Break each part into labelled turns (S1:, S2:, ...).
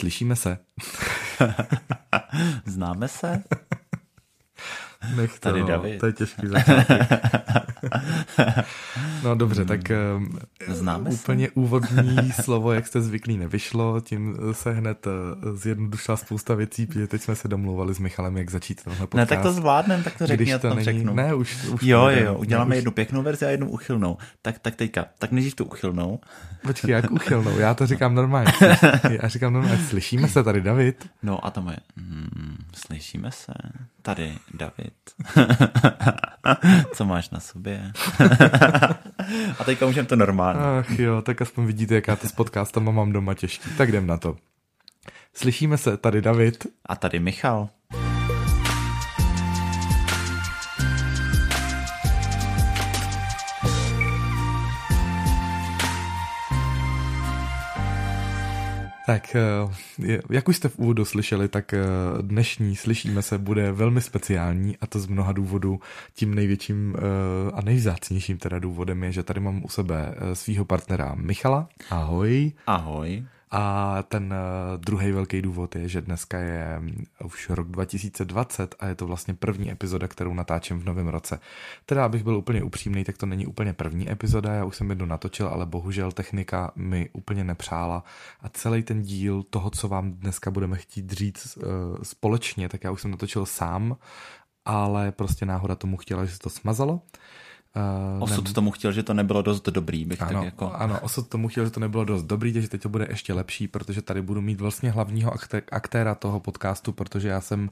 S1: Slyšíme se.
S2: Známe se?
S1: Nech to,
S2: Tady
S1: no,
S2: David.
S1: to je těžký začátek. no dobře, tak um,
S2: Známe se?
S1: úplně úvodní slovo, jak jste zvyklí, nevyšlo, tím se hned uh, zjednodušila spousta věcí, protože teď jsme se domluvali s Michalem, jak začít tenhle podcast.
S2: Ne, tak to zvládnem, tak to řekni,
S1: Když to
S2: to
S1: není,
S2: řeknu.
S1: ne, už, už
S2: Jo, jo, jo, uděláme
S1: Ne, už-
S2: jednu pěknou verzi a jednu uchylnou. Tak, tak teďka, tak nejdřív tu uchylnou.
S1: Počkej, jak uchylnou, já to říkám normálně. Já říkám normálně, slyšíme se tady, David?
S2: No a to moje, hmm, slyšíme se? Tady David. Co máš na sobě? a teďka můžeme to normálně.
S1: Ach jo, tak aspoň vidíte, jak já to s podcastama mám doma těžký. Tak jdem na to. Slyšíme se, tady David.
S2: A tady Michal.
S1: Tak, eh, jak už jste v úvodu slyšeli, tak eh, dnešní Slyšíme se bude velmi speciální a to z mnoha důvodů. Tím největším eh, a nejvzácnějším teda důvodem je, že tady mám u sebe svého partnera Michala. Ahoj.
S2: Ahoj.
S1: A ten uh, druhý velký důvod je, že dneska je mm, už rok 2020 a je to vlastně první epizoda, kterou natáčím v novém roce. Teda, abych byl úplně upřímný, tak to není úplně první epizoda, já už jsem jednu natočil, ale bohužel technika mi úplně nepřála a celý ten díl toho, co vám dneska budeme chtít říct uh, společně, tak já už jsem natočil sám, ale prostě náhoda tomu chtěla, že se to smazalo. Uh,
S2: Osud tomu chtěl, že to nebylo dost dobrý, bych
S1: ano,
S2: tak jako...
S1: ano, osud tomu chtěl, že to nebylo dost dobrý, takže teď to bude ještě lepší, protože tady budu mít vlastně hlavního akté- aktéra toho podcastu, protože já jsem uh,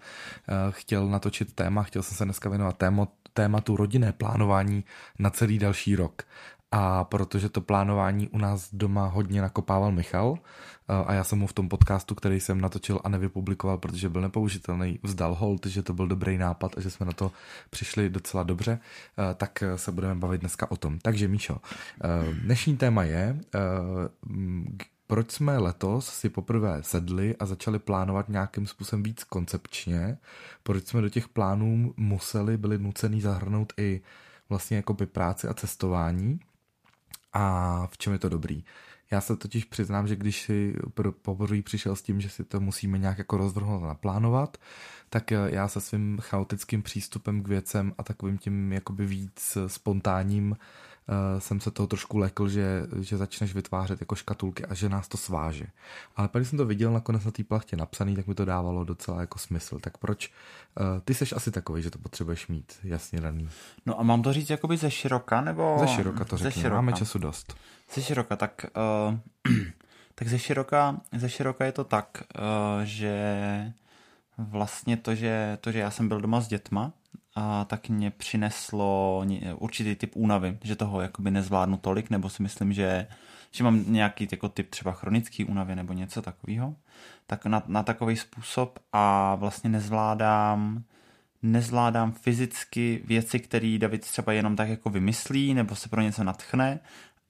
S1: chtěl natočit téma, chtěl jsem se dneska věnovat téma, tématu rodinné plánování na celý další rok. A protože to plánování u nás doma hodně nakopával Michal uh, a já jsem mu v tom podcastu, který jsem natočil a nevypublikoval, protože byl nepoužitelný, vzdal hold, že to byl dobrý nápad a že jsme na to přišli docela dobře, uh, tak se budeme bavit dneska o tom. Takže Míšo, uh, dnešní téma je, proč jsme letos si poprvé sedli a začali plánovat nějakým způsobem víc koncepčně, proč jsme do těch plánů museli, byli nucený zahrnout i vlastně jakoby práci a cestování a v čem je to dobrý. Já se totiž přiznám, že když si pr- poprvé přišel s tím, že si to musíme nějak jako rozvrhnout a naplánovat, tak eh, já se svým chaotickým přístupem k věcem a takovým tím jakoby víc spontánním uh, jsem se toho trošku lekl, že, že začneš vytvářet jako škatulky a že nás to sváže. Ale pak, když jsem to viděl nakonec na té plachtě napsaný, tak mi to dávalo docela jako smysl. Tak proč? Uh, ty seš asi takový, že to potřebuješ mít jasně daný.
S2: No a mám to říct jakoby ze široka, nebo...
S1: Ze široka to
S2: Ze
S1: řekni,
S2: široka.
S1: máme času dost.
S2: Ze široka, tak, uh, tak ze, široka, ze široka je to tak, uh, že vlastně to že, to, že já jsem byl doma s dětma, a tak mě přineslo určitý typ únavy, že toho jakoby nezvládnu tolik, nebo si myslím, že, že mám nějaký jako typ třeba chronický únavy nebo něco takového, tak na, na takový způsob a vlastně nezvládám nezvládám fyzicky věci, které David třeba jenom tak jako vymyslí nebo se pro něco natchne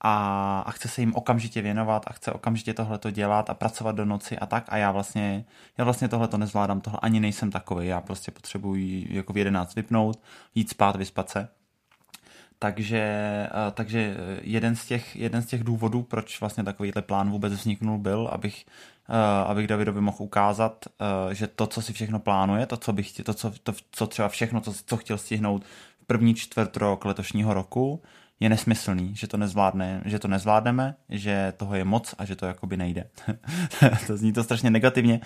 S2: a, a chce se jim okamžitě věnovat a chce okamžitě tohle to dělat a pracovat do noci a tak a já vlastně, já vlastně tohle to nezvládám, tohle ani nejsem takový, já prostě potřebuji jako v 11 vypnout, jít spát, vyspat se. Takže, eh, takže jeden, z těch, jeden z těch důvodů, proč vlastně takovýhle plán vůbec vzniknul, byl, abych, eh, abych Davidovi mohl ukázat, eh, že to, co si všechno plánuje, to, co, bych, to, co, to, co třeba všechno, co, co chtěl stihnout v první čtvrt rok letošního roku, je nesmyslný, že to nezvládne, že to nezvládneme, že toho je moc a že to jakoby nejde. to zní to strašně negativně,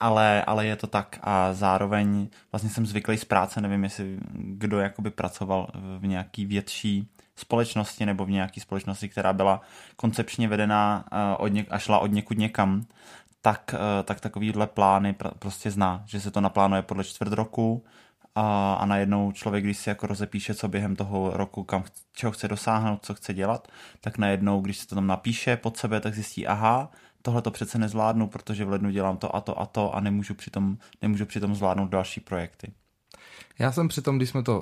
S2: ale, ale je to tak a zároveň vlastně jsem zvyklý z práce, nevím, jestli kdo jakoby pracoval v nějaký větší společnosti nebo v nějaké společnosti, která byla koncepčně vedená eh, od něk- a šla od někud někam, tak, eh, tak takovýhle plány pr- prostě zná, že se to naplánuje podle čtvrt roku a, a najednou člověk, když si jako rozepíše, co během toho roku, kam, čeho chce dosáhnout, co chce dělat, tak najednou, když se to tam napíše pod sebe, tak zjistí, aha, tohle to přece nezvládnu, protože v lednu dělám to a to a to a nemůžu přitom, nemůžu přitom zvládnout další projekty.
S1: Já jsem přitom, když jsme to,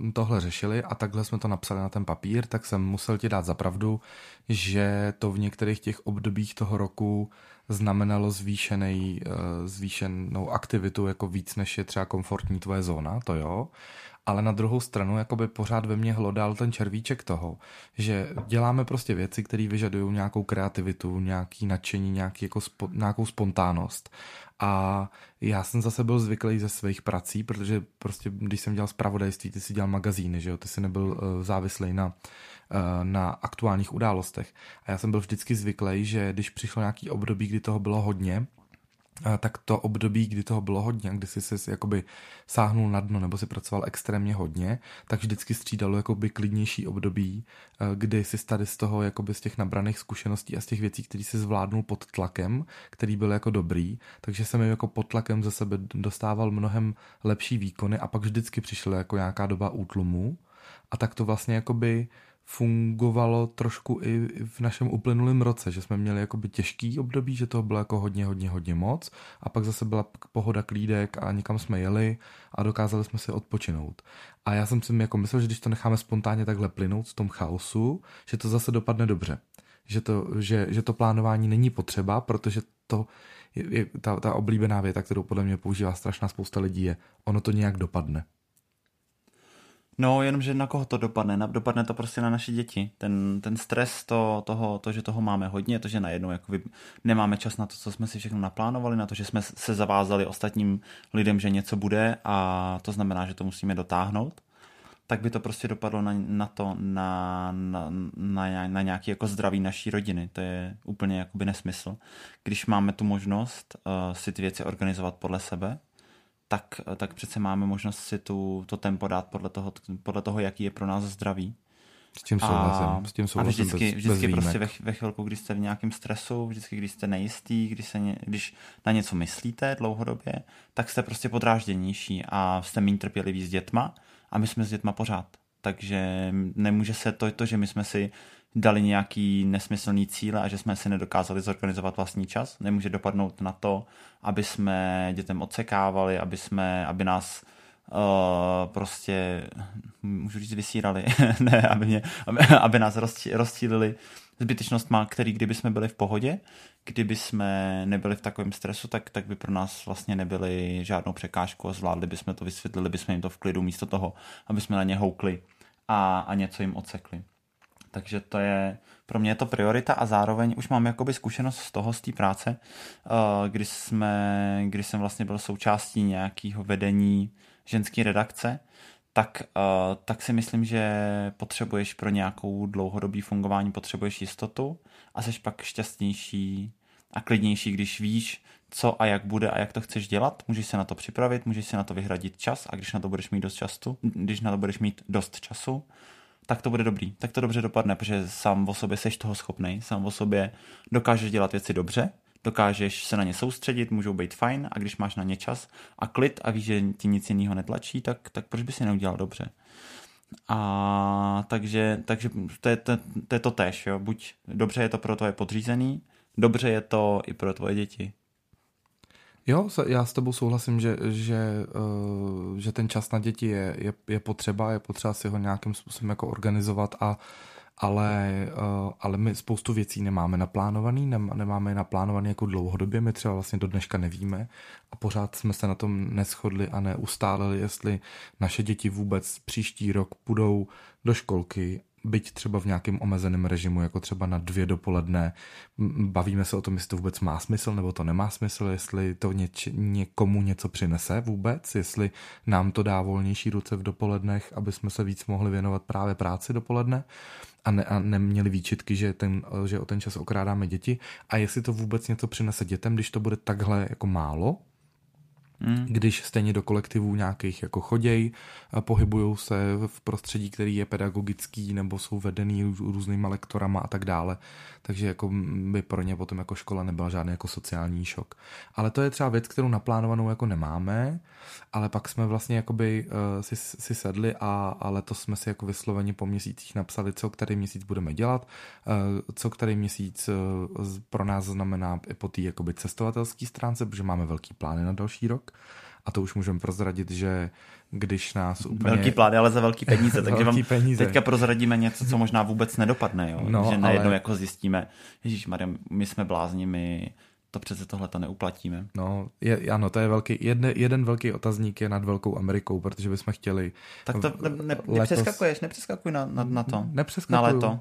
S1: uh, tohle řešili a takhle jsme to napsali na ten papír, tak jsem musel ti dát zapravdu, že to v některých těch obdobích toho roku znamenalo zvýšený, uh, zvýšenou aktivitu jako víc, než je třeba komfortní tvoje zóna, to jo. Ale na druhou stranu jakoby pořád ve mně hlodal ten červíček toho, že děláme prostě věci, které vyžadují nějakou kreativitu, nějaký nadšení, nějaký jako spo, nějakou spontánnost a já jsem zase byl zvyklý ze svých prací, protože prostě, když jsem dělal zpravodajství, ty si dělal magazíny, že jo, ty si nebyl uh, závislý na, uh, na aktuálních událostech. A já jsem byl vždycky zvyklý, že když přišlo nějaký období, kdy toho bylo hodně, tak to období, kdy toho bylo hodně, kdy jsi se jakoby sáhnul na dno nebo si pracoval extrémně hodně, tak vždycky střídalo jakoby klidnější období, eh, kdy si tady z toho jakoby z těch nabraných zkušeností a z těch věcí, které si zvládnul pod tlakem, který byl jako dobrý, takže jsem jako pod tlakem ze sebe dostával mnohem lepší výkony a pak vždycky přišla jako nějaká doba útlumu. A tak to vlastně jakoby fungovalo trošku i v našem uplynulém roce, že jsme měli jakoby těžký období, že toho bylo jako hodně, hodně, hodně moc a pak zase byla pohoda klídek a někam jsme jeli a dokázali jsme si odpočinout. A já jsem si jako myslel, že když to necháme spontánně takhle plynout v tom chaosu, že to zase dopadne dobře. Že to, že, že to plánování není potřeba, protože to je, je ta, ta oblíbená věta, kterou podle mě používá strašná spousta lidí, je ono to nějak dopadne.
S2: No, jenomže na koho to dopadne? Dopadne to prostě na naše děti. Ten, ten stres to, toho, to, že toho máme hodně, to, že najednou jakoby nemáme čas na to, co jsme si všechno naplánovali, na to, že jsme se zavázali ostatním lidem, že něco bude a to znamená, že to musíme dotáhnout, tak by to prostě dopadlo na, na to, na, na, na, na nějaký jako zdraví naší rodiny. To je úplně jakoby nesmysl. Když máme tu možnost uh, si ty věci organizovat podle sebe, tak, tak přece máme možnost si tu, to tempo dát podle toho, podle toho, jaký je pro nás zdravý.
S1: S tím souhlasím. A, s tím souhlasím
S2: a vždycky, bez, vždycky bez prostě ve, ve chvilku, když jste v nějakém stresu, vždycky, když jste nejistý, když, se ně, když na něco myslíte dlouhodobě, tak jste prostě podrážděnější a jste méně trpěliví s dětma a my jsme s dětma pořád. Takže nemůže se to, to, že my jsme si dali nějaký nesmyslný cíle a že jsme si nedokázali zorganizovat vlastní čas. Nemůže dopadnout na to, aby jsme dětem odsekávali, aby, jsme, aby nás uh, prostě, můžu říct, vysírali, ne, aby, mě, aby, aby nás rozstřílili zbytečnostma, který kdyby jsme byli v pohodě, kdyby jsme nebyli v takovém stresu, tak, tak by pro nás vlastně nebyli žádnou překážku a zvládli bychom to, vysvětlili bychom jim to v klidu místo toho, aby jsme na ně houkli a, a něco jim odsekli. Takže to je, pro mě je to priorita a zároveň už mám jakoby zkušenost z toho, z té práce, eh, kdy, jsme, kdy jsem vlastně byl součástí nějakého vedení ženské redakce, tak, eh, tak si myslím, že potřebuješ pro nějakou dlouhodobý fungování, potřebuješ jistotu a jsi pak šťastnější a klidnější, když víš, co a jak bude a jak to chceš dělat, můžeš se na to připravit, můžeš si na to vyhradit čas a když na to budeš mít dost času, když na to budeš mít dost času, tak to bude dobrý, tak to dobře dopadne, protože sám o sobě seš toho schopný, sám o sobě dokážeš dělat věci dobře, dokážeš se na ně soustředit, můžou být fajn a když máš na ně čas a klid a víš, že ti nic jiného netlačí, tak, tak proč bys je neudělal dobře? A takže, takže to, je, to, to je to tež, jo? buď dobře je to pro tvoje podřízený, dobře je to i pro tvoje děti.
S1: Jo, já s tebou souhlasím, že, že, uh, že ten čas na děti je, je, je potřeba, je potřeba si ho nějakým způsobem jako organizovat a ale, uh, ale my spoustu věcí nemáme naplánovaný, nemáme je naplánovaný jako dlouhodobě, my třeba vlastně do dneška nevíme a pořád jsme se na tom neschodli a neustálili, jestli naše děti vůbec příští rok půjdou do školky byť třeba v nějakém omezeném režimu, jako třeba na dvě dopoledne, bavíme se o tom, jestli to vůbec má smysl nebo to nemá smysl, jestli to něč, někomu něco přinese vůbec, jestli nám to dá volnější ruce v dopolednech, aby jsme se víc mohli věnovat právě práci dopoledne a, ne, a neměli výčitky, že, ten, že o ten čas okrádáme děti a jestli to vůbec něco přinese dětem, když to bude takhle jako málo, Hmm. Když stejně do kolektivů nějakých jako choděj, pohybují se v prostředí, který je pedagogický nebo jsou vedený různýma lektorama a tak dále. Takže jako by pro ně potom jako škola nebyla žádný jako sociální šok. Ale to je třeba věc, kterou naplánovanou jako nemáme, ale pak jsme vlastně jakoby uh, si, si sedli a, a letos jsme si jako vysloveni po měsících napsali, co který měsíc budeme dělat, uh, co který měsíc uh, pro nás znamená i po té jakoby cestovatelské stránce, protože máme velký plány na další rok a to už můžeme prozradit, že když nás úplně...
S2: Velký plány, ale za velký peníze, takže velký vám peníze. teďka prozradíme něco, co možná vůbec nedopadne, jo? No, že najednou ale... jako zjistíme, Ježíš Maria, my jsme blázni, my to přece tohle to neuplatíme.
S1: No, je, ano, to je velký, jedne, jeden velký otazník je nad Velkou Amerikou, protože bychom chtěli...
S2: Tak to ne, ne, nepřeskakuješ, nepřeskakuj na, na, na to.
S1: Nepřeskakuju.
S2: Na léto.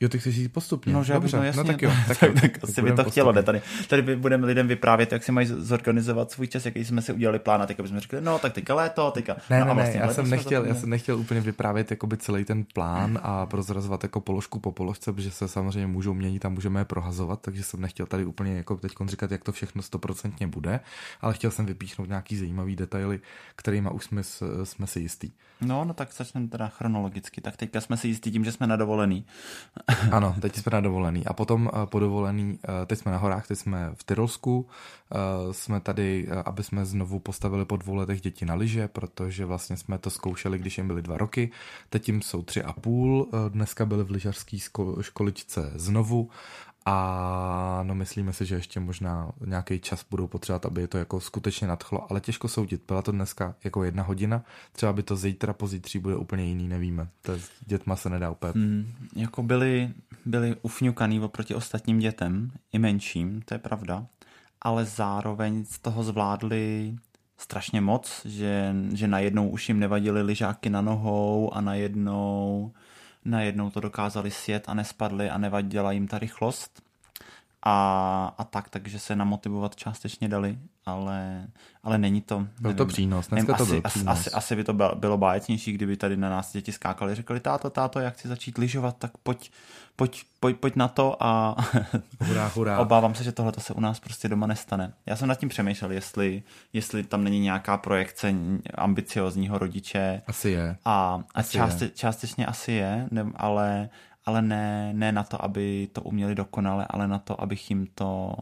S1: Jo, ty chceš jít postupně.
S2: No, že
S1: Dobře,
S2: no, jasně,
S1: no tak jo.
S2: Tak,
S1: Tak,
S2: tak asi by to chtělo, ne?
S1: postupně.
S2: Tady, tady budeme lidem vyprávět, jak si mají zorganizovat svůj čas, jaký jsme si udělali plán a teďka bychom řekli, no tak teďka léto, teďka.
S1: Ne,
S2: no,
S1: ne,
S2: a
S1: ne,
S2: vlastně
S1: já jsem, nechtěl, já jsem nechtěl úplně vyprávět jakoby celý ten plán a prozrazovat jako položku po položce, protože se samozřejmě můžou měnit a můžeme je prohazovat, takže jsem nechtěl tady úplně jako teď říkat, jak to všechno stoprocentně bude, ale chtěl jsem vypíchnout nějaký zajímavý detaily, kterými už jsme, jsme si jistí.
S2: No, no tak začneme teda chronologicky. Tak teďka jsme si jistí tím, že jsme na dovolený.
S1: Ano, teď jsme na dovolený. A potom eh, po dovolený, eh, teď jsme na horách, teď jsme v Tyrolsku, eh, jsme tady, aby jsme znovu postavili po dvou letech děti na lyže, protože vlastně jsme to zkoušeli, když jim byly dva roky, teď jim jsou tři a půl, dneska byli v lyžařské školičce znovu a no myslíme si, že ještě možná nějaký čas budou potřebovat, aby je to jako skutečně nadchlo, ale těžko soudit. Byla to dneska jako jedna hodina, třeba by to zítra, pozítří bude úplně jiný, nevíme. To je, dětma se nedá úplně
S2: Hmm, jako byli, byli ufňukaný oproti ostatním dětem, i menším, to je pravda, ale zároveň z toho zvládli strašně moc, že, že najednou už jim nevadily lyžáky na nohou a najednou, najednou to dokázali sjet a nespadli a nevadila jim ta rychlost. A, a tak, takže se namotivovat částečně dali, ale, ale není to...
S1: Byl to přínos, dneska
S2: nevím,
S1: to
S2: asi,
S1: byl
S2: asi,
S1: přínos.
S2: asi, asi by to bylo, bylo báječnější, kdyby tady na nás děti skákali, řekli, táto, táto, já chci začít lyžovat, tak pojď, pojď, pojď, pojď na to a
S1: Hurá, hurá.
S2: obávám se, že tohle se u nás prostě doma nestane. Já jsem nad tím přemýšlel, jestli, jestli tam není nějaká projekce ambiciozního rodiče
S1: Asi je.
S2: a, a
S1: Asi
S2: částe, částečně asi je, ne, ale, ale ne, ne na to, aby to uměli dokonale, ale na to, abych jim to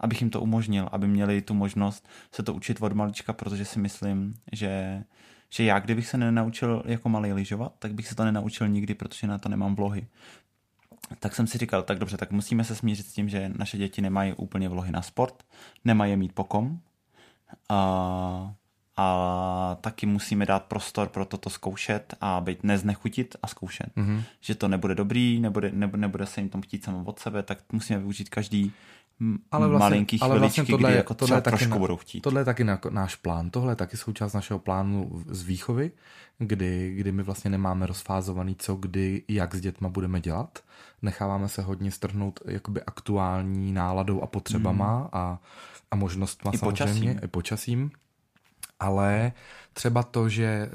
S2: abych jim to umožnil, aby měli tu možnost se to učit od malička, protože si myslím, že, že já, kdybych se nenaučil jako malý lyžovat, tak bych se to nenaučil nikdy, protože na to nemám vlohy. Tak jsem si říkal, tak dobře, tak musíme se smířit s tím, že naše děti nemají úplně vlohy na sport, nemají je mít pokom, a, a taky musíme dát prostor pro toto zkoušet a být neznechutit a zkoušet.
S1: Mhm.
S2: Že to nebude dobrý, nebude, nebude, se jim tom chtít samo od sebe, tak musíme využít každý
S1: Ale vlastně,
S2: malinký
S1: ale vlastně tohle,
S2: kdy jako
S1: tohle taky
S2: trošku
S1: na,
S2: budou chtít.
S1: Tohle je taky na, náš plán, tohle je taky součást našeho plánu z výchovy, kdy, kdy my vlastně nemáme rozfázovaný, co kdy, jak s dětma budeme dělat. Necháváme se hodně strhnout jakoby aktuální náladou a potřebama hmm. a, a možnostma
S2: I
S1: samozřejmě,
S2: počasím.
S1: i počasím. Ale třeba to, že,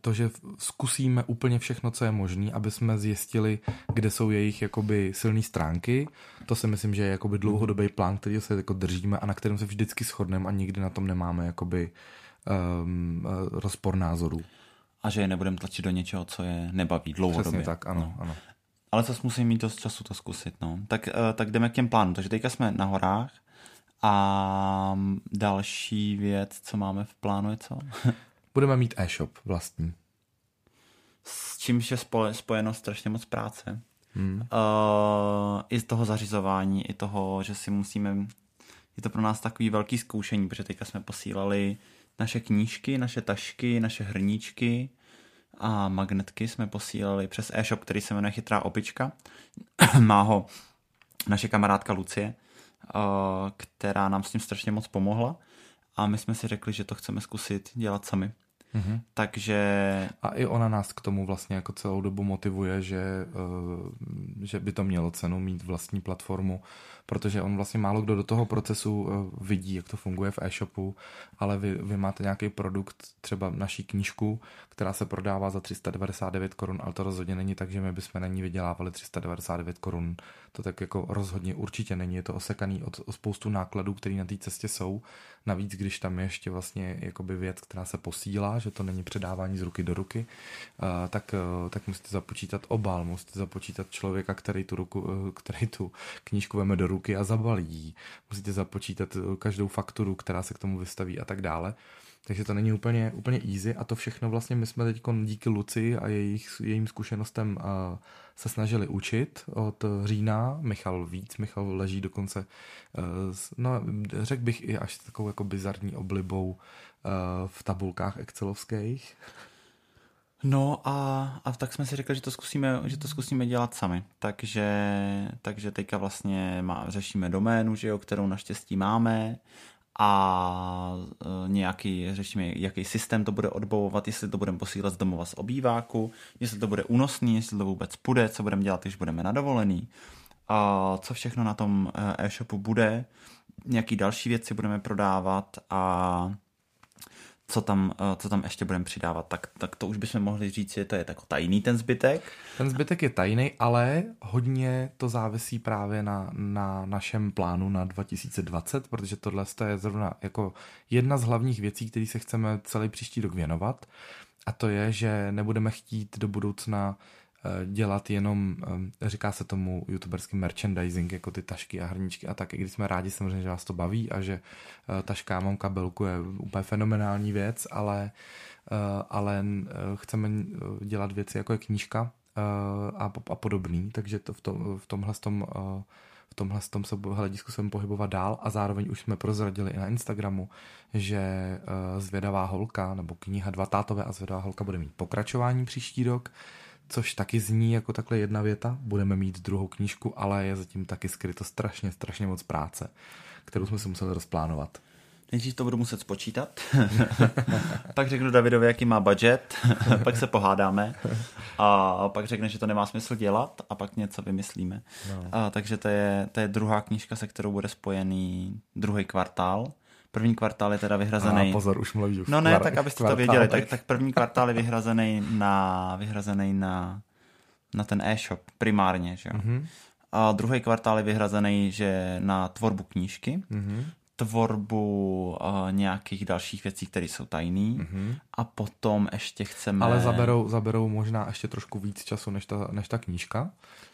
S1: to, že zkusíme úplně všechno, co je možné, aby jsme zjistili, kde jsou jejich jakoby silné stránky, to si myslím, že je jakoby dlouhodobý plán, který se jako držíme a na kterém se vždycky shodneme a nikdy na tom nemáme jakoby um, rozpor názorů.
S2: A že je nebudeme tlačit do něčeho, co je nebaví dlouhodobě.
S1: Přesně tak, ano,
S2: No.
S1: ano.
S2: Ale zase musím mít dost času to zkusit. No. Tak, eh, tak jdeme k těm plánům. Takže teďka jsme na horách a další věc, co máme v plánu je co?
S1: Budeme mít e-shop vlastní.
S2: S čímž je spojeno strašně moc práce.
S1: Hmm.
S2: Uh, I z toho zařizování, i toho, že si musíme... Je to pro nás takový velký zkoušení, protože teďka jsme posílali naše knížky, naše tašky, naše hrníčky a magnetky jsme posílali přes e-shop, který se jmenuje Chytrá opička. Má ho naše kamarádka Lucie, která nám s tím strašně moc pomohla a my jsme si řekli, že to chceme zkusit dělat sami.
S1: Mhm.
S2: Takže
S1: A i ona nás k tomu vlastně jako celou dobu motivuje, že, eh, že by to mělo cenu mít vlastní platformu, protože on vlastně málo kdo do toho procesu eh, vidí, jak to funguje v e-shopu, ale vy, vy máte nějaký produkt, třeba naší knížku, která se prodává za 399 korun, ale to rozhodně není tak, že my bychom na ní vydělávali 399 korun. To tak jako rozhodně určitě není. Je to osekaný od, o spoustu nákladů, které na té cestě jsou. Navíc, když tam je ještě vlastně jakoby věc, která se posílá, že to není předávání z ruky do ruky, eh, tak, eh, tak musíte započítat obal, musíte započítat člověka, který tu, ruku, který tu knížku veme do ruky a zabalí ji. Musíte započítat eh, každou fakturu, která se k tomu vystaví a tak dále. Takže to není úplně, úplně easy a to všechno vlastně my jsme teď díky Luci a jejich, jejím zkušenostem uh, se snažili učit od října. Michal víc, Michal leží dokonce, s- no řekl bych i až takovou jako bizarní oblibou v tabulkách excelovských.
S2: No a, a tak jsme si řekli, že to zkusíme, že to zkusíme dělat sami. Takže, takže teďka vlastně má, řešíme doménu, že jo, kterou naštěstí máme a e, nějaký, řešíme, jaký systém to bude odbavovat, jestli to budeme posílat z domova z obýváku, jestli to bude únosný, jestli to vůbec půjde, co budeme dělat, když budeme na dovolený, a co všechno na tom e, e-shopu bude, nějaký další věci budeme prodávat a co tam, eh, co tam ještě budeme přidávat, tak, tak to už bychom mohli říct, že to je jako tajný ten zbytek.
S1: Ten zbytek je tajný, ale hodně to závisí právě na, na našem plánu na 2020, protože tohle je zrovna jako jedna z hlavních věcí, které se chceme celý příští rok věnovat. A to je, že nebudeme chtít do budoucna dělat jenom, eh, říká se tomu youtuberský merchandising, jako ty tašky a hrníčky a tak, i když jsme rádi samozřejmě, že vás to baví a že eh, taška mám kabelku je úplně fenomenální věc, ale, ale chceme dělat věci jako je knížka a, a podobný, takže to v, tom, v tomhle tom v tomhle tom se hledisku se pohybovat dál a zároveň už jsme prozradili i na Instagramu, že Zvědavá holka nebo kniha Dva tátové a Zvědavá holka bude mít pokračování příští rok, což taky zní jako takhle jedna věta. Budeme mít druhou knížku, ale je zatím taky skryto strašně, strašně moc práce, kterou jsme si museli rozplánovat.
S2: Nejdřív to budu muset spočítat, pak řeknu Davidovi, jaký má budget, pak se pohádáme a pak řekne, že to nemá smysl dělat a pak něco vymyslíme. No. A, takže to je, to je druhá knížka, se kterou bude spojený druhý kvartál. První kvartál je teda vyhrazený.
S1: A pozor, už mluvíš už.
S2: No ne, tak abyste to věděli, tak, tak první kvartál je vyhrazený na, vyhrazený na, na ten e-shop primárně, že jo. Mm-hmm. A druhý kvartál je vyhrazený, že na tvorbu knížky, mm-hmm. tvorbu uh, nějakých dalších věcí, které jsou tajné mm-hmm. a potom ještě chceme...
S1: Ale zaberou, zaberou možná ještě trošku víc času než ta, než ta knížka,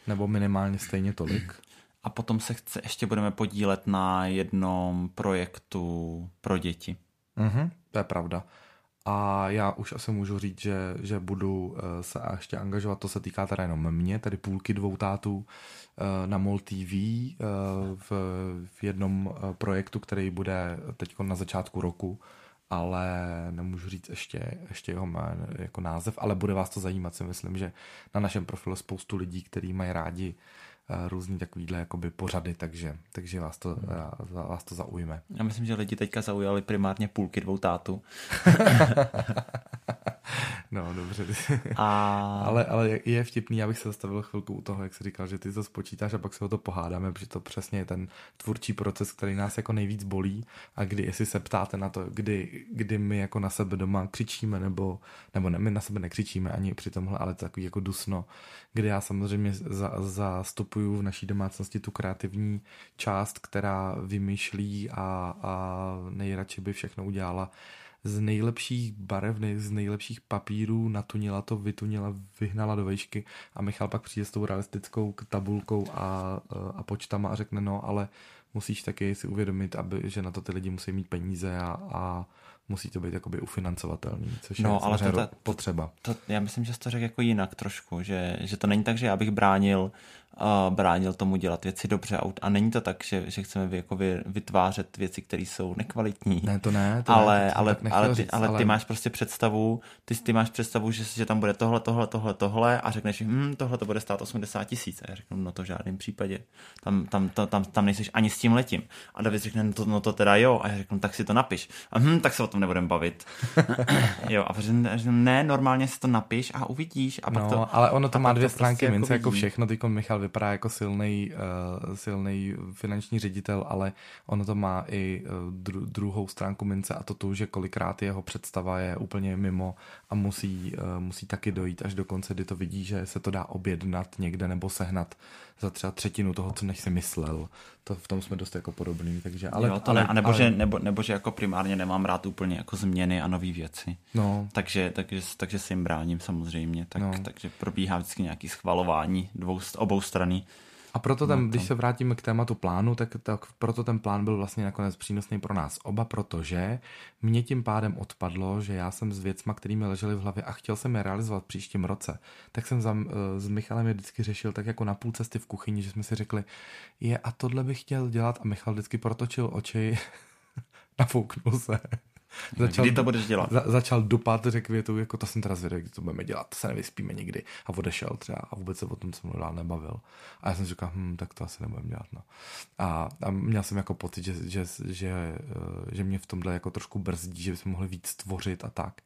S1: nebo minimálně stejně tolik
S2: a potom se chce, ještě budeme podílet na jednom projektu pro děti.
S1: Mhm, to je pravda. A já už asi můžu říct, že, že budu eh, se ještě angažovat, to se týká teda jenom mě, tedy půlky dvou tátů eh, na MOL TV eh, v, v jednom projektu, který bude teď na začátku roku, ale nemůžu říct ještě, ještě jeho jako název, ale bude vás to zajímat, si myslím, že na našem profilu spoustu lidí, kteří mají rádi různý takovýhle jakoby pořady, takže, takže vás, to, vás to zaujme.
S2: Já myslím, že lidi teďka zaujali primárně půlky dvou tátů.
S1: No, dobře. A... ale, ale je vtipný, abych se zastavil chvilku u toho, jak jsi říkal, že ty to spočítáš a pak se o to pohádáme, protože to přesně je ten tvůrčí proces, který nás jako nejvíc bolí a kdy, jestli se ptáte na to, kdy, kdy my jako na sebe doma křičíme, nebo, nebo ne, my na sebe nekřičíme ani při tomhle, ale to takový jako dusno, kdy já samozřejmě za, zastupuju v naší domácnosti tu kreativní část, která vymýšlí a, a nejradši by všechno udělala z nejlepších barev, z nejlepších papírů, natunila to, vytunila, vyhnala do vejšky a Michal pak přijde s tou realistickou tabulkou a, a počtama a řekne, no ale musíš taky si uvědomit, aby, že na to ty lidi musí mít peníze a, a musí to být jakoby ufinancovatelný, což no, je ale to, to, potřeba.
S2: To, to, já myslím, že jsi to řekl jako jinak trošku, že, že to není tak, že já bych bránil uh, bránil tomu dělat věci dobře a, a není to tak, že, že chceme jako vy, vytvářet věci, které jsou nekvalitní.
S1: Ne, to ne. To
S2: ale,
S1: ne,
S2: to ale, ale, ty, říct, ale, ale ty máš prostě představu, ty, ty máš představu, že, že tam bude tohle, tohle, tohle, tohle a řekneš, hm, tohle to bude stát 80 tisíc. A já řeknu, no to v žádném případě. Tam, tam, tam, tam, tam nejseš ani s tím letím. A David řekne, no to, no to teda jo. A já řeknu, tak si to napiš. A hm, tak se o tom nebudeme bavit. jo, a řeknu, ne, normálně si to napiš a uvidíš. A pak
S1: no,
S2: to,
S1: ale ono to má dvě stránky prostě mince jako, jako všechno. Teď Michal vypadá jako silný uh, silnej finanční ředitel, ale ono to má i uh, dru, druhou stránku mince a to tu, že kolikrát jeho představa je úplně mimo a musí, uh, musí taky dojít až do konce, kdy to vidí, že se to dá objednat někde nebo sehnat za třeba třetinu toho, co než si myslel. To v tom jsme dost jako podobný, takže ale...
S2: Jo, to ale, ne, nebo, ale... Že, nebo, nebo, že jako primárně nemám rád úplně jako změny a nové věci. No. Takže, takže, takže si jim bráním samozřejmě, tak, no. takže probíhá vždycky nějaký schvalování dvou, obou strany.
S1: A proto ten, no když se vrátíme k tématu plánu, tak, tak proto ten plán byl vlastně nakonec přínosný pro nás oba, protože mě tím pádem odpadlo, že já jsem s věcma, kterými ležely v hlavě a chtěl jsem je realizovat v příštím roce, tak jsem za, s Michalem je vždycky řešil tak jako na půl cesty v kuchyni, že jsme si řekli, je a tohle bych chtěl dělat? A Michal vždycky protočil oči, nafouknul se
S2: začal, kdy to budeš dělat?
S1: Za, začal dupat, řekl větu, jako to jsem teda zvědavý, kdy to budeme dělat, to se nevyspíme nikdy. A odešel třeba a vůbec se o tom se mnou dál nebavil. A já jsem říkal, hm, tak to asi nebudeme dělat. No. A, a, měl jsem jako pocit, že, že, že, eh, že mě v tomhle jako trošku brzdí, že bychom mohli víc tvořit a tak.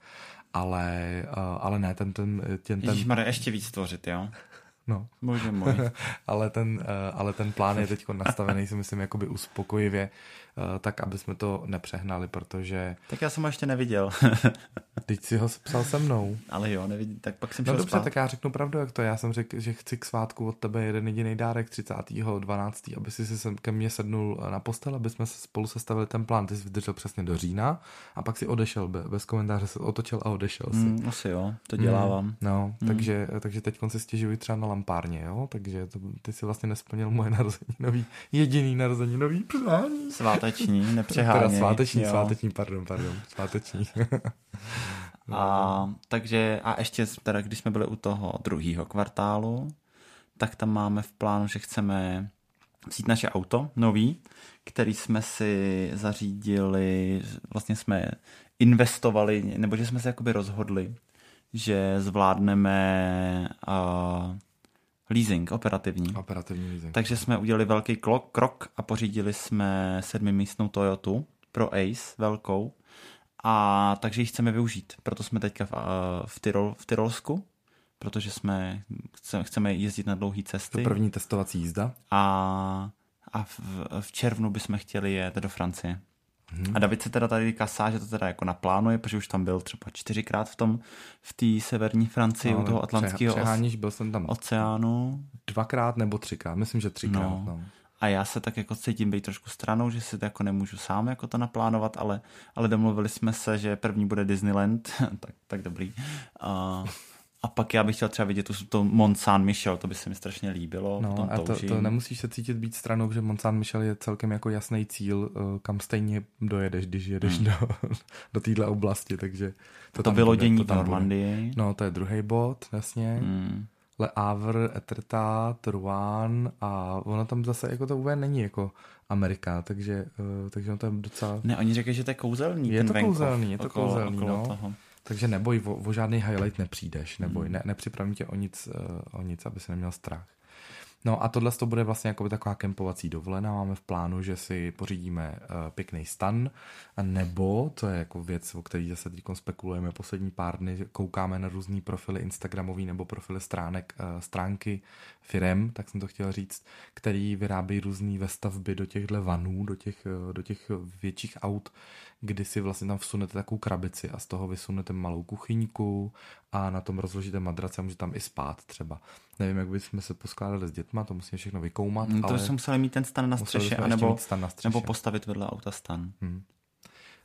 S1: Ale, eh, ale ne, ten, ten, ten, ten...
S2: Ježišmarja, ještě víc tvořit, jo?
S1: No.
S2: Bože můj.
S1: ale, ten, eh, ale ten plán je teď nastavený, si myslím, jakoby uspokojivě, tak aby jsme to nepřehnali, protože...
S2: Tak já jsem ho ještě neviděl.
S1: teď si ho psal se mnou.
S2: Ale jo, nevidí, tak pak jsem
S1: No
S2: dobře, spát.
S1: tak já řeknu pravdu, jak to Já jsem řekl, že chci k svátku od tebe jeden jediný dárek 30.12., aby si si ke mně sednul na postel, aby jsme se spolu sestavili ten plán. Ty jsi vydržel přesně do října a pak si odešel, bez komentáře se otočil a odešel si.
S2: Mm, asi jo, to dělávám.
S1: Mm, no, mm. takže, takže teď si stěžuji třeba na lampárně, jo? Takže to, ty si vlastně nesplnil moje narozeninový, jediný narozeninový přání.
S2: Sváteční, nepřeháněj.
S1: Teda sváteční, jo. sváteční, pardon, pardon, sváteční.
S2: a, takže, a ještě teda, když jsme byli u toho druhého kvartálu, tak tam máme v plánu, že chceme vzít naše auto nový, který jsme si zařídili, vlastně jsme investovali, nebo že jsme se jakoby rozhodli, že zvládneme uh, leasing, operativní.
S1: Operativní leasing.
S2: Takže jsme udělali velký krok, krok a pořídili jsme sedmimístnou Toyotu pro Ace, velkou. A takže ji chceme využít. Proto jsme teďka v, uh, v, Tyrol, v Tyrolsku, protože jsme, chceme jezdit na dlouhé cesty.
S1: To první testovací jízda.
S2: A, a v, v červnu bychom chtěli jet do Francie. Hmm. A David se teda tady kasá, že to teda jako naplánuje, protože už tam byl třeba čtyřikrát v tom, v té severní Francii no, u toho Atlantského
S1: přeháníš, byl jsem tam
S2: oceánu.
S1: Dvakrát nebo třikrát, myslím, že třikrát. No. No.
S2: A já se tak jako cítím být trošku stranou, že si to jako nemůžu sám jako to naplánovat, ale, ale domluvili jsme se, že první bude Disneyland, tak, tak dobrý. Uh, a pak já bych chtěl třeba vidět tu, to Mont Saint Michel, to by se mi strašně líbilo.
S1: No a to, to nemusíš se cítit být stranou, že Mont Saint Michel je celkem jako jasný cíl, eh, kam stejně dojedeš, když jedeš hmm. do, do téhle oblasti, takže
S2: to, to vylodění v Normandii.
S1: No, to je druhý bod, jasně. Hmm. Le Havre, Etretat, Rouen a ono tam zase jako to úplně není jako Amerika, takže, uh, takže to je docela...
S2: Ne, oni říkají, že to je kouzelný.
S1: Je to kouzelný, je to okolo, kouzelný, okolo no. Toho. Takže neboj, o, o žádný highlight nepřijdeš, neboj, hmm. ne, nepřipravím tě o nic, uh, o nic, aby si neměl strach. No a tohle to bude vlastně jako taková kempovací dovolená. Máme v plánu, že si pořídíme uh, pěkný stan, nebo, to je jako věc, o který zase teď spekulujeme poslední pár dny, koukáme na různý profily Instagramový nebo profily stránek, uh, stránky firem, tak jsem to chtěl říct, který vyrábí různé vestavby do těchhle vanů, do těch, uh, do těch větších aut, kdy si vlastně tam vsunete takovou krabici a z toho vysunete malou kuchyňku a na tom rozložíte madrace a můžete tam i spát třeba. Nevím, jak bychom se poskládali s dětma, to musíme všechno vykoumat.
S2: Hmm, to ale... jsme museli mít ten stan na střeše, anebo, stan na střeše. nebo postavit vedle auta stan. Hmm.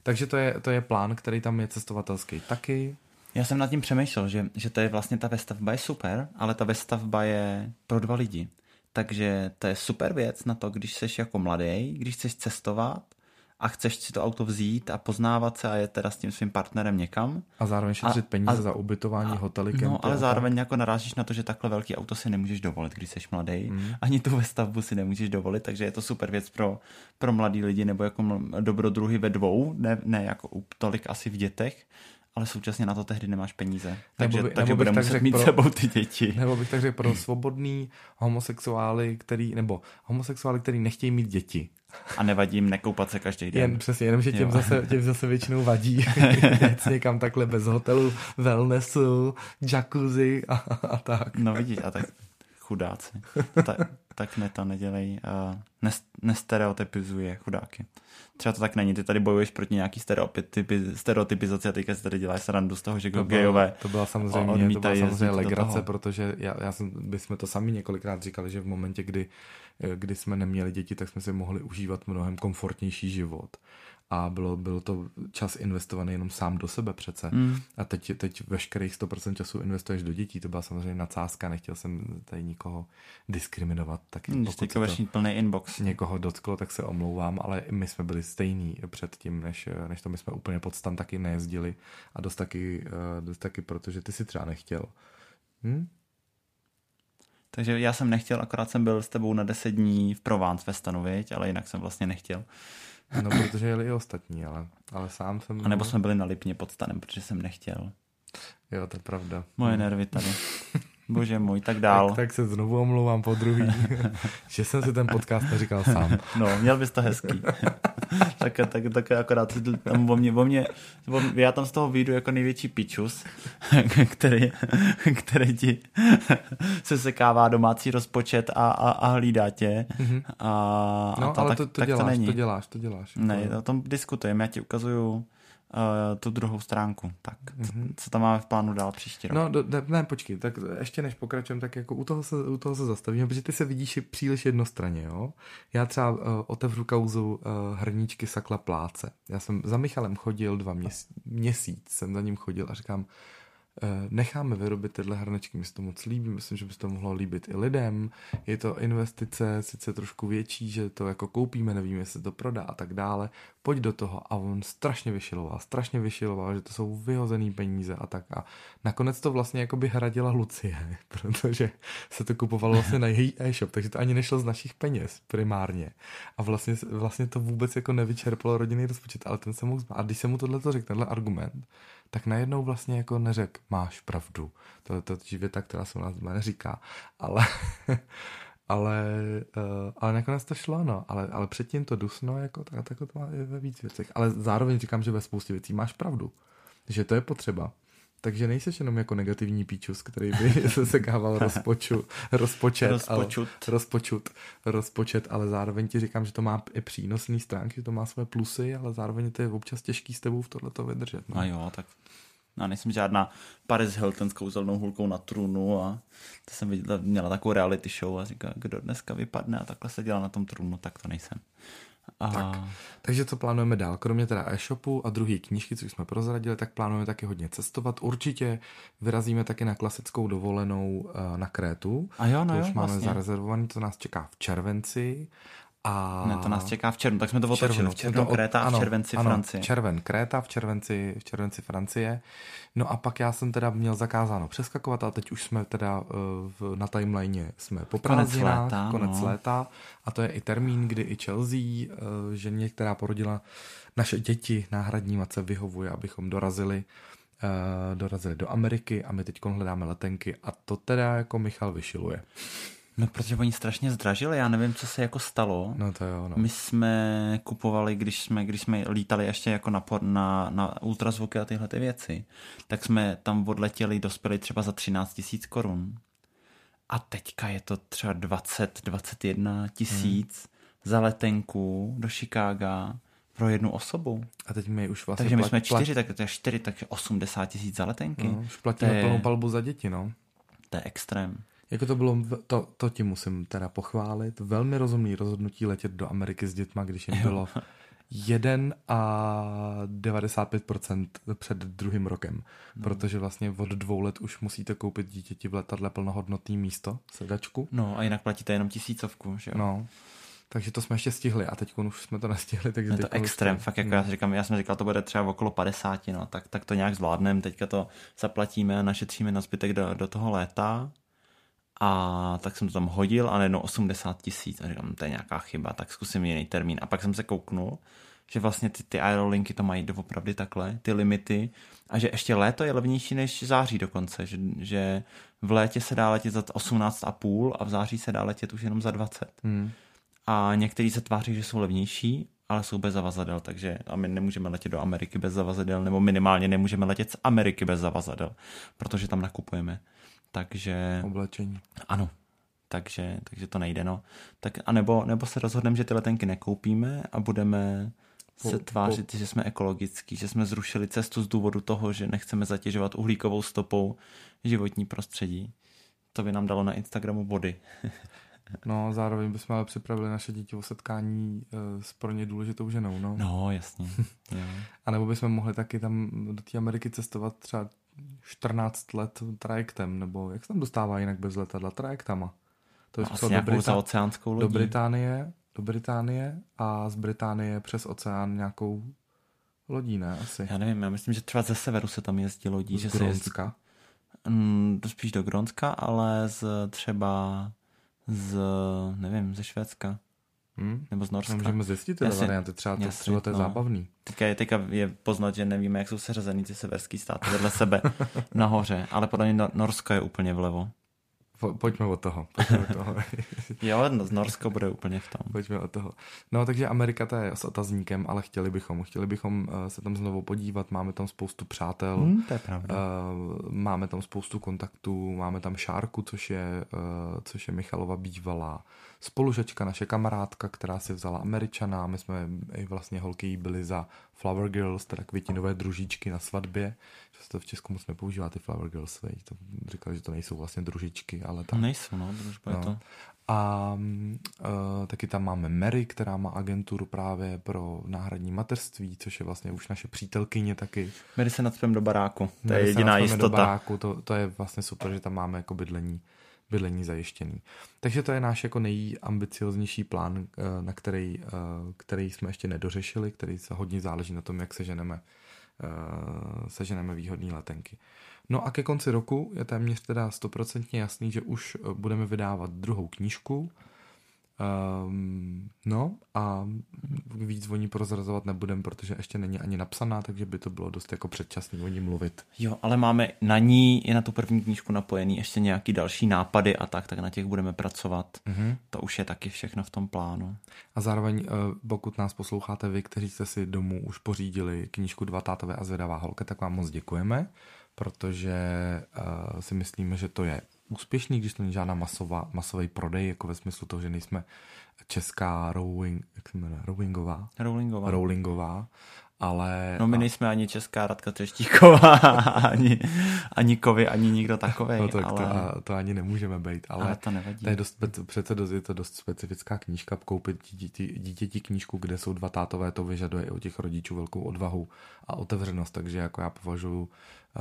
S1: Takže to je, to je plán, který tam je cestovatelský taky.
S2: Já jsem nad tím přemýšlel, že, že to je vlastně ta vestavba je super, ale ta vestavba je pro dva lidi. Takže to je super věc na to, když jsi jako mladý, když chceš cestovat a chceš si to auto vzít a poznávat se a je teda s tím svým partnerem někam.
S1: A zároveň šetřit a, peníze a, za ubytování, a, hotely,
S2: No, ale zároveň jako narážíš na to, že takhle velký auto si nemůžeš dovolit, když jsi mladý. Mm. Ani tu ve stavbu si nemůžeš dovolit, takže je to super věc pro, pro mladý lidi nebo jako dobrodruhy ve dvou, ne, ne jako tolik asi v dětech, ale současně na to tehdy nemáš peníze. Takže, nebo by, takže nebo muset mít pro, sebou ty děti.
S1: Nebo bych tak řekl pro svobodný homosexuály, který, nebo homosexuály, který nechtějí mít děti.
S2: A nevadí jim nekoupat se každý den.
S1: Jen přesně, jenom, že těm zase, těm zase většinou vadí někam takhle bez hotelu, wellnessu, jacuzzi a, a tak.
S2: No vidíš, a tak chudáci. Ta, tak ne to nedělej. Uh, nestereotypizuje chudáky. Třeba to tak není, ty tady bojuješ proti nějaký stereotypy, stereotypizaci a teďka si tady děláš srandu z toho, že to gejové
S1: To byla samozřejmě, to byla samozřejmě legrace, protože já, já jsem, bychom to sami několikrát říkali, že v momentě, kdy, kdy jsme neměli děti, tak jsme si mohli užívat mnohem komfortnější život a bylo, bylo to čas investovaný jenom sám do sebe přece. Mm. A teď, teď veškerých 100% času investuješ do dětí, to byla samozřejmě nadsázka, nechtěl jsem tady nikoho diskriminovat. Tak
S2: mm, pokud to plný inbox.
S1: někoho dotklo, tak se omlouvám, ale my jsme byli stejní před tím, než, než to my jsme úplně pod stan taky nejezdili a dost taky, eh, dost taky protože ty si třeba nechtěl. Hm?
S2: Takže já jsem nechtěl, akorát jsem byl s tebou na 10 dní v Provence ve stanu, ale jinak jsem vlastně nechtěl.
S1: No, protože jeli i ostatní, ale, ale sám jsem...
S2: A nebo jsme byli na Lipně pod stanem, protože jsem nechtěl.
S1: Jo, to je pravda.
S2: Moje nervy tady. Bože můj, tak dál.
S1: Tak, tak se znovu omlouvám po druhý, že jsem si ten podcast neříkal sám.
S2: No, měl bys to hezký. tak, tak, tak akorát tam o mě, o mě, o mě, já tam z toho vyjdu jako největší pičus, který, který ti se sekává domácí rozpočet a, a, a hlídá tě. Mm-hmm. A,
S1: no,
S2: a to,
S1: ale
S2: tak,
S1: to, to,
S2: tak
S1: děláš,
S2: to není.
S1: to děláš, to děláš.
S2: Ne, o tom diskutujeme, já ti ukazuju tu druhou stránku. Tak, mm-hmm. co, co tam máme v plánu dál příští rok?
S1: No, do, ne, ne, počkej, tak ještě než pokračujeme, tak jako u toho se, u toho se zastavíme, protože ty se vidíš příliš jednostranně, jo. Já třeba uh, otevřu kauzu uh, hrníčky Sakla Pláce. Já jsem za Michalem chodil dva měsíc, měsíc jsem za ním chodil a říkám, necháme vyrobit tyhle hrnečky, mi se to moc líbí, myslím, že by se to mohlo líbit i lidem, je to investice sice trošku větší, že to jako koupíme, nevíme, jestli to prodá a tak dále, pojď do toho. A on strašně vyšiloval, strašně vyšiloval, že to jsou vyhozený peníze a tak. A nakonec to vlastně jako by hradila Lucie, protože se to kupovalo vlastně na její e-shop, takže to ani nešlo z našich peněz primárně. A vlastně, vlastně to vůbec jako nevyčerpalo rodinný rozpočet, ale ten se mohl a když se mu tohle řekl, tenhle argument, tak najednou vlastně jako neřek, máš pravdu. To je to věta, která se u nás doma neříká, ale, ale, uh, ale nakonec to šlo, no, ale, ale předtím to dusno, jako, tak, tak to má ve víc věcech. Ale zároveň říkám, že ve spoustě věcí máš pravdu, že to je potřeba. Takže nejseš jenom jako negativní píčus, který by se sekával rozpoču, rozpočet,
S2: rozpočut.
S1: Ale, rozpočut, rozpočet, ale zároveň ti říkám, že to má i přínosný stránky, že to má své plusy, ale zároveň to je občas těžký s tebou v tohleto vydržet.
S2: No. A jo, tak já nejsem žádná Paris Hilton s kouzelnou hulkou na trůnu a to jsem viděla, měla takovou reality show a říká, kdo dneska vypadne a takhle se dělá na tom trůnu, tak to nejsem.
S1: A... Tak. Takže co plánujeme dál? Kromě teda e-shopu a druhé knížky, co jsme prozradili, tak plánujeme taky hodně cestovat. Určitě vyrazíme taky na klasickou dovolenou na Krétu.
S2: A jo, no
S1: to
S2: jo,
S1: už máme
S2: vlastně.
S1: zarezervovaný, to nás čeká v červenci. A...
S2: Ne, to nás čeká v červnu, tak jsme to otočili. V červnu Kréta a v červenci
S1: ano,
S2: Francie.
S1: červen Kréta, v červenci, v červenci Francie. No a pak já jsem teda měl zakázáno přeskakovat, ale teď už jsme teda uh, v, na timeline jsme po prázdninách,
S2: konec léta,
S1: konec
S2: no.
S1: léta a to je i termín, kdy i Chelsea, uh, ženě, která porodila naše děti náhradní matce vyhovuje, abychom dorazili uh, dorazili do Ameriky a my teď hledáme letenky a to teda jako Michal vyšiluje.
S2: No, protože oni strašně zdražili, já nevím, co se jako stalo.
S1: No to jo, no.
S2: My jsme kupovali, když jsme, když jsme lítali ještě jako na, na, na ultrazvuky a tyhle ty věci, tak jsme tam odletěli, dospěli třeba za 13 tisíc korun. A teďka je to třeba 20, 21 tisíc hmm. za letenku do Chicaga pro jednu osobu.
S1: A teď my už vlastně
S2: Takže my jsme čtyři, tak to je čtyři, takže 80 tisíc za letenky.
S1: No, už platíme
S2: je,
S1: plnou palbu za děti, no.
S2: To je extrém.
S1: Jako to bylo, to, to ti musím teda pochválit, velmi rozumný rozhodnutí letět do Ameriky s dětma, když jim bylo 1 a 95% před druhým rokem, no. protože vlastně od dvou let už musíte koupit dítěti v letadle plnohodnotný místo, sedačku.
S2: No a jinak platíte jenom tisícovku, že jo?
S1: No, takže to jsme ještě stihli a teď už jsme to nestihli. Takže
S2: je to extrém, jsme... fakt jako no. já, říkám, já jsem říkal, to bude třeba okolo 50, no, tak, tak to nějak zvládneme, teďka to zaplatíme a našetříme na zbytek do, do toho léta a tak jsem to tam hodil a najednou 80 tisíc a říkám, to je nějaká chyba, tak zkusím jiný termín. A pak jsem se kouknul, že vlastně ty, ty aerolinky to mají doopravdy takhle, ty limity a že ještě léto je levnější než září dokonce, že, že v létě se dá letět za 18,5 a v září se dá letět už jenom za 20.
S1: Hmm.
S2: A někteří se tváří, že jsou levnější, ale jsou bez zavazadel, takže a my nemůžeme letět do Ameriky bez zavazadel, nebo minimálně nemůžeme letět z Ameriky bez zavazadel, protože tam nakupujeme. Takže...
S1: Oblečení.
S2: Ano. Takže, takže to nejde, no. Tak, a nebo, nebo se rozhodneme, že ty letenky nekoupíme a budeme po, se tvářit, po... že jsme ekologický, že jsme zrušili cestu z důvodu toho, že nechceme zatěžovat uhlíkovou stopou životní prostředí. To by nám dalo na Instagramu body.
S1: no, zároveň bychom ale připravili naše děti o setkání uh, s pro ně důležitou ženou, no.
S2: No, jasně.
S1: A nebo bychom mohli taky tam do té Ameriky cestovat třeba 14 let trajektem, nebo jak se tam dostává jinak bez letadla? Trajektama.
S2: To je no, do, Brita- oceánskou lodí.
S1: do Británie, do Británie a z Británie přes oceán nějakou lodí, ne? Asi.
S2: Já nevím, já myslím, že třeba ze severu se tam jezdí lodí.
S1: Z
S2: že
S1: Grónska?
S2: Se jezdí, mm, spíš do Grónska, ale z třeba z, nevím, ze Švédska. Hmm? Nebo z Norska.
S1: Můžeme zjistit ty varianty, třeba to, jasně, třeba to je no. zábavný.
S2: Teďka je, teďka je poznat, že nevíme, jak jsou seřazený ty severský státy vedle sebe nahoře, ale podle mě Norsko je úplně vlevo.
S1: Po, pojďme od toho. Pojďme od toho.
S2: jo, no, z Norsko bude úplně v tom.
S1: Pojďme od toho. No, takže Amerika to je s otazníkem, ale chtěli bychom. Chtěli bychom uh, se tam znovu podívat, máme tam spoustu přátel.
S2: Hmm, to je pravda.
S1: Uh, máme tam spoustu kontaktů, máme tam Šárku, což je, uh, což je Michalova bývalá spolužačka, naše kamarádka, která si vzala Američana. My jsme i vlastně holky byli za Flower Girls, teda květinové družičky na svatbě. Že se to v Česku moc nepoužívá, ty Flower Girls. To říkali, že to nejsou vlastně družičky, ale tak.
S2: Nejsou, no, družba no. je to.
S1: A uh, taky tam máme Mary, která má agenturu právě pro náhradní materství, což je vlastně už naše přítelkyně taky.
S2: Mary se nadspem do baráku, to Mary je jediná jistota. Do baráku,
S1: to, to je vlastně super, že tam máme jako bydlení bydlení zajištěný. Takže to je náš jako nejambicioznější plán, eh, na který, eh, který jsme ještě nedořešili, který se hodně záleží na tom, jak seženeme, seženeme výhodné letenky. No a ke konci roku je téměř teda stoprocentně jasný, že už budeme vydávat druhou knížku, Um, no a víc o ní prozrazovat nebudem, protože ještě není ani napsaná, takže by to bylo dost jako předčasný o ní mluvit.
S2: Jo, ale máme na ní i na tu první knížku napojený ještě nějaký další nápady a tak, tak na těch budeme pracovat. Mm-hmm. To už je taky všechno v tom plánu.
S1: A zároveň, eh, pokud nás posloucháte vy, kteří jste si domů už pořídili knížku Dva tátové a zvědavá holka, tak vám moc děkujeme, protože uh, si myslíme, že to je úspěšný, když to není žádná masová, masový prodej, jako ve smyslu toho, že nejsme česká rowing, jak se jmenuje, rowingová,
S2: rowlingová.
S1: rowlingová ale...
S2: No my nejsme ani česká Radka Třeštíková, ani, ani Kovy, ani nikdo takový.
S1: No tak
S2: ale...
S1: to, to, ani nemůžeme být, ale,
S2: ale to nevadí.
S1: To je dost, přece dost, je to dost specifická knížka, koupit dítěti, dítěti knížku, kde jsou dva tátové, to vyžaduje i od těch rodičů velkou odvahu a otevřenost, takže jako já považuji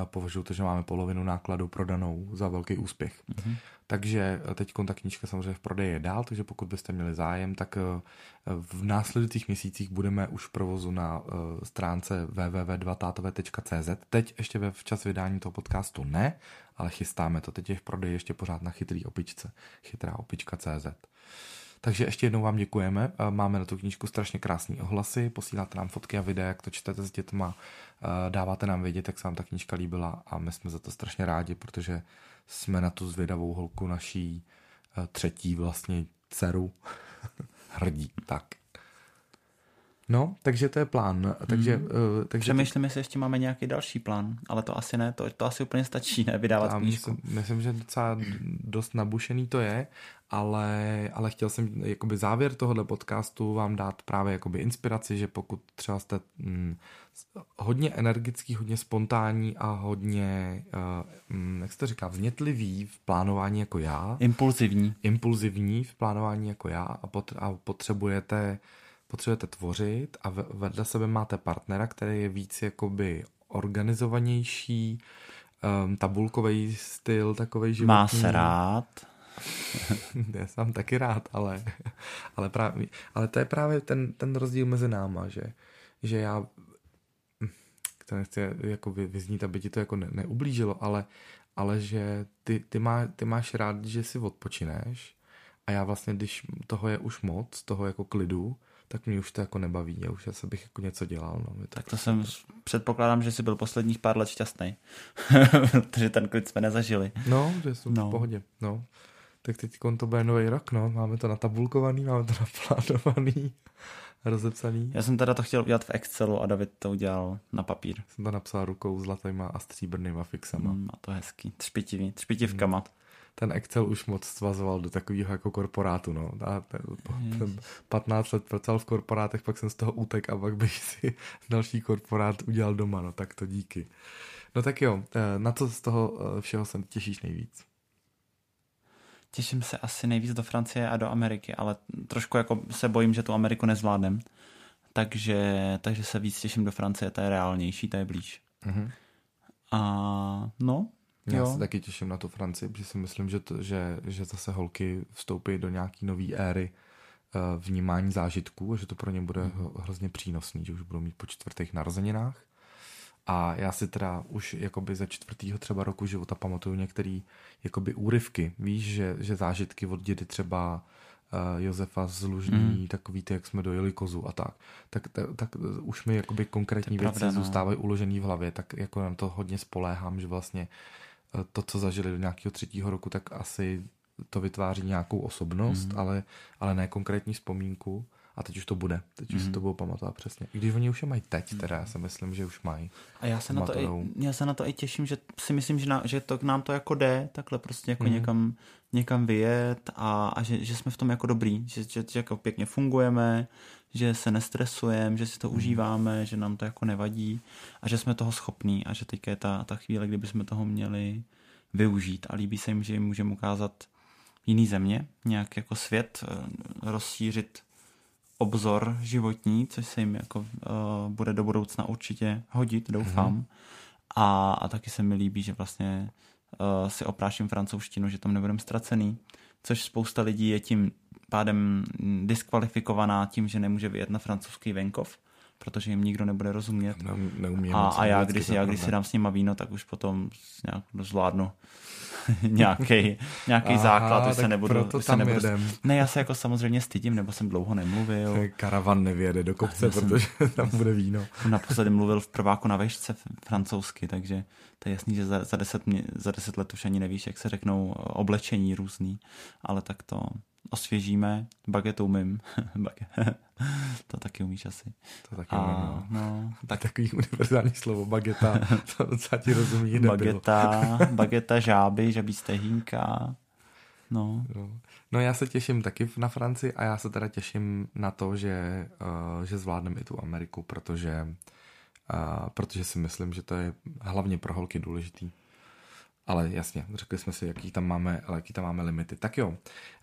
S1: považuji to, že máme polovinu nákladu prodanou za velký úspěch. Mm-hmm. Takže teď ta knížka samozřejmě v prodeji je dál, takže pokud byste měli zájem, tak eh, v následujících měsících budeme už v provozu na eh, stránce www.dvatatové.cz. Teď ještě ve včas vydání toho podcastu ne, ale chystáme to. Teď je v prodeji ještě pořád na chytrý opičce. Chytrá opička.cz. Takže ještě jednou vám děkujeme. Máme na tu knížku strašně krásné ohlasy, posíláte nám fotky a videa, jak to čtete s dětma, dáváte nám vědět, jak se vám ta knížka líbila a my jsme za to strašně rádi, protože jsme na tu zvědavou holku naší třetí vlastně dceru hrdí. Tak. No, takže to je plán. Takže, hmm. uh, takže
S2: Přemýšlím, jestli ještě máme nějaký další plán, ale to asi ne, to, to asi úplně stačí, ne, vydávat knížku.
S1: Myslím, myslím, že docela dost nabušený to je, ale, ale chtěl jsem jakoby závěr tohohle podcastu vám dát právě jakoby inspiraci, že pokud třeba jste hm, hodně energický, hodně spontánní a hodně, uh, jak se to říká, vznětlivý v plánování jako já.
S2: Impulzivní.
S1: Impulzivní v plánování jako já a, pot, a potřebujete potřebujete tvořit a vedle sebe máte partnera, který je víc jakoby organizovanější, um, tabulkový styl, takový životní.
S2: Má se rád.
S1: Já jsem taky rád, ale, ale, právě, ale to je právě ten, ten rozdíl mezi náma, že, že já to nechci jako vyznít, aby ti to jako ne, neublížilo, ale, ale že ty, ty, má, ty máš rád, že si odpočineš a já vlastně, když toho je už moc, toho jako klidu, tak mě už to jako nebaví. Já už asi bych jako něco dělal. No.
S2: To tak to jsem, předpokládám, že jsi byl posledních pár let šťastný. protože ten klid jsme nezažili.
S1: No, že jsem no. v pohodě. No. Tak teď to bude nový rok, no. Máme to natabulkovaný, máme to naplánovaný, rozepsaný.
S2: Já jsem teda to chtěl udělat v Excelu a David to udělal na papír.
S1: Jsem to napsal rukou zlatýma a stříbrnýma fixama.
S2: Mm, a to hezký. Třpitivý, třpitivkama. Mm
S1: ten Excel už moc svazoval do takového jako korporátu, no. A ten, ten 15 let pracoval v korporátech, pak jsem z toho útek a pak bych si další korporát udělal doma, no tak to díky. No tak jo, eh, na co z toho eh, všeho se těšíš nejvíc?
S2: Těším se asi nejvíc do Francie a do Ameriky, ale trošku jako se bojím, že tu Ameriku nezvládnem. Takže, takže se víc těším do Francie, to je reálnější, to je blíž. Mm-hmm. A no,
S1: já jo. se taky těším na tu Francii, protože si myslím, že, to, že, že zase holky vstoupí do nějaký nové éry uh, vnímání zážitků a že to pro ně bude mm. hrozně přínosný, že už budou mít po čtvrtých narozeninách. A já si teda už jakoby ze čtvrtého třeba roku života pamatuju některé jakoby úryvky. Víš, že, že zážitky od dědy třeba Josefa z Lužní, mm. takový ty, jak jsme dojeli kozu a tak, tak, tak, tak už mi jakoby konkrétní věci pravda, no. zůstávají uložený v hlavě, tak jako na to hodně spoléhám, že vlastně to, co zažili do nějakého třetího roku, tak asi to vytváří nějakou osobnost, mm. ale, ale ne konkrétní vzpomínku. A teď už to bude. Teď mm. už si mhm. to budou pamatovat přesně. I když oni už je mají teď, teda já si myslím, že už mají.
S2: A já se, na to, i, já se na to i těším, že si myslím, že, na, že to k nám to jako jde, takhle prostě jako mm. někam, někam vyjet a, a že, že, jsme v tom jako dobrý, že, že, že jako pěkně fungujeme, že se nestresujeme, že si to mm. užíváme, že nám to jako nevadí a že jsme toho schopní a že teďka je ta, ta chvíle, kdyby jsme toho měli využít a líbí se jim, že jim můžeme ukázat jiný země, nějak jako svět, eh, rozšířit obzor životní, což se jim jako uh, bude do budoucna určitě hodit, doufám. Mm-hmm. A, a taky se mi líbí, že vlastně uh, si opráším francouzštinu, že tam nebudem ztracený, což spousta lidí je tím pádem diskvalifikovaná tím, že nemůže vyjet na francouzský venkov, protože jim nikdo nebude rozumět. Ne,
S1: neumím
S2: a, a já, když, já, když si dám s nima víno, tak už potom nějak zvládnu nějaký, nějaký základ, už se nebudu...
S1: Proto
S2: už
S1: tam
S2: se nebudu,
S1: jedem.
S2: Ne, já se jako samozřejmě stydím, nebo jsem dlouho nemluvil.
S1: Karavan nevěde do kopce, jsem, protože tam bude víno.
S2: Naposledy mluvil v prváku na vešce francouzsky, takže to je jasný, že za, za, deset, za deset let už ani nevíš, jak se řeknou oblečení různý, ale tak to osvěžíme, bagetu umím. to taky umíš asi.
S1: To taky a, umím, no. no. Tak... Takový univerzální slovo, bageta, to docela ti rozumí
S2: Bageta, bageta, žáby, žabí stehínka. No.
S1: no. No já se těším taky na Francii a já se teda těším na to, že, uh, že zvládneme i tu Ameriku, protože, uh, protože si myslím, že to je hlavně pro holky důležitý. Ale jasně, řekli jsme si, jaký tam máme, jaký tam máme limity. Tak jo,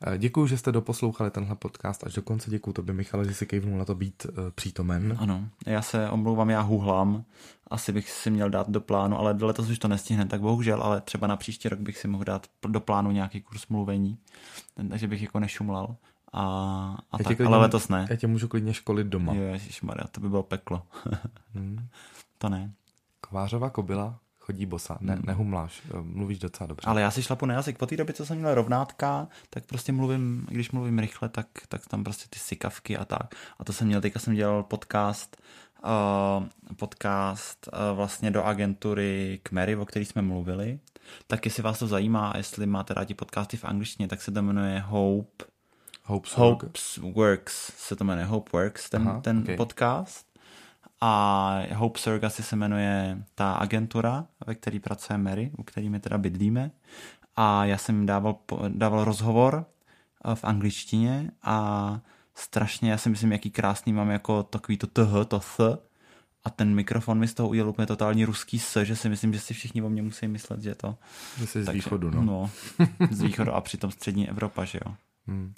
S1: eh, děkuji, že jste doposlouchali tenhle podcast až do konce. Děkuji tobě, Michale, že si kejvnul na to být uh, přítomen.
S2: Ano, já se omlouvám, já huhlám. Asi bych si měl dát do plánu, ale letos už to nestihne, tak bohužel, ale třeba na příští rok bych si mohl dát do plánu nějaký kurz mluvení, takže bych jako nešumlal. A, a tak, klidně, ale letos ne.
S1: Já tě můžu klidně školit doma.
S2: Jo, Maria, to by bylo peklo. hmm. To ne.
S1: Kovářová kobila chodí bosa, ne, hmm. nehumláš, eh, mluvíš docela dobře.
S2: Ale já si šlapu na jazyk. Po té době, co jsem měl rovnátka, tak prostě mluvím, když mluvím rychle, tak, tak tam prostě ty sykavky a tak. A to jsem měl, teďka jsem dělal podcast, uh, podcast uh, vlastně do agentury Kmery, o který jsme mluvili. Tak jestli vás to zajímá, jestli máte rádi podcasty v angličtině, tak se to jmenuje Hope
S1: Hopes,
S2: Hopes Works se to jmenuje Hope Works, ten, Aha, ten okay. podcast a Hope Surrogacy se jmenuje ta agentura, ve které pracuje Mary, u který my teda bydlíme. A já jsem jim dával, dával rozhovor eh, v angličtině a strašně, já si myslím, jaký krásný mám jako takový to th, to th, a ten mikrofon mi z toho udělal úplně totální ruský s, že si myslím, že si všichni o mě musí myslet, že to...
S1: Že jsi z východu, no.
S2: no. z východu a přitom střední Evropa, že jo. Hmm.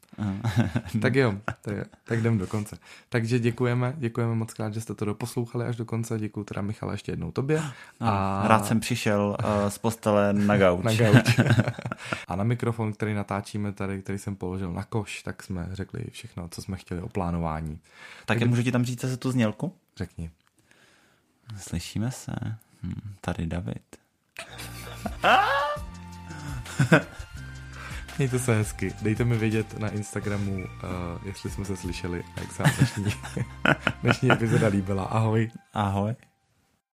S1: tak jo, tak, tak jdem do konce. Takže děkujeme, děkujeme moc krát, že jste to doposlouchali až do konce. Děkuji teda Michala ještě jednou tobě.
S2: A... Rád jsem přišel uh, z postele na gauč.
S1: na gauč. a na mikrofon, který natáčíme tady, který jsem položil na koš, tak jsme řekli všechno, co jsme chtěli o plánování.
S2: Tak, tak můžu ti tam říct se tu znělku?
S1: Řekni.
S2: Slyšíme se. Hm, tady David.
S1: Mějte se hezky. Dejte mi vědět na Instagramu, uh, jestli jsme se slyšeli a jak se vám dnešní, dnešní epizoda líbila. Ahoj.
S2: Ahoj.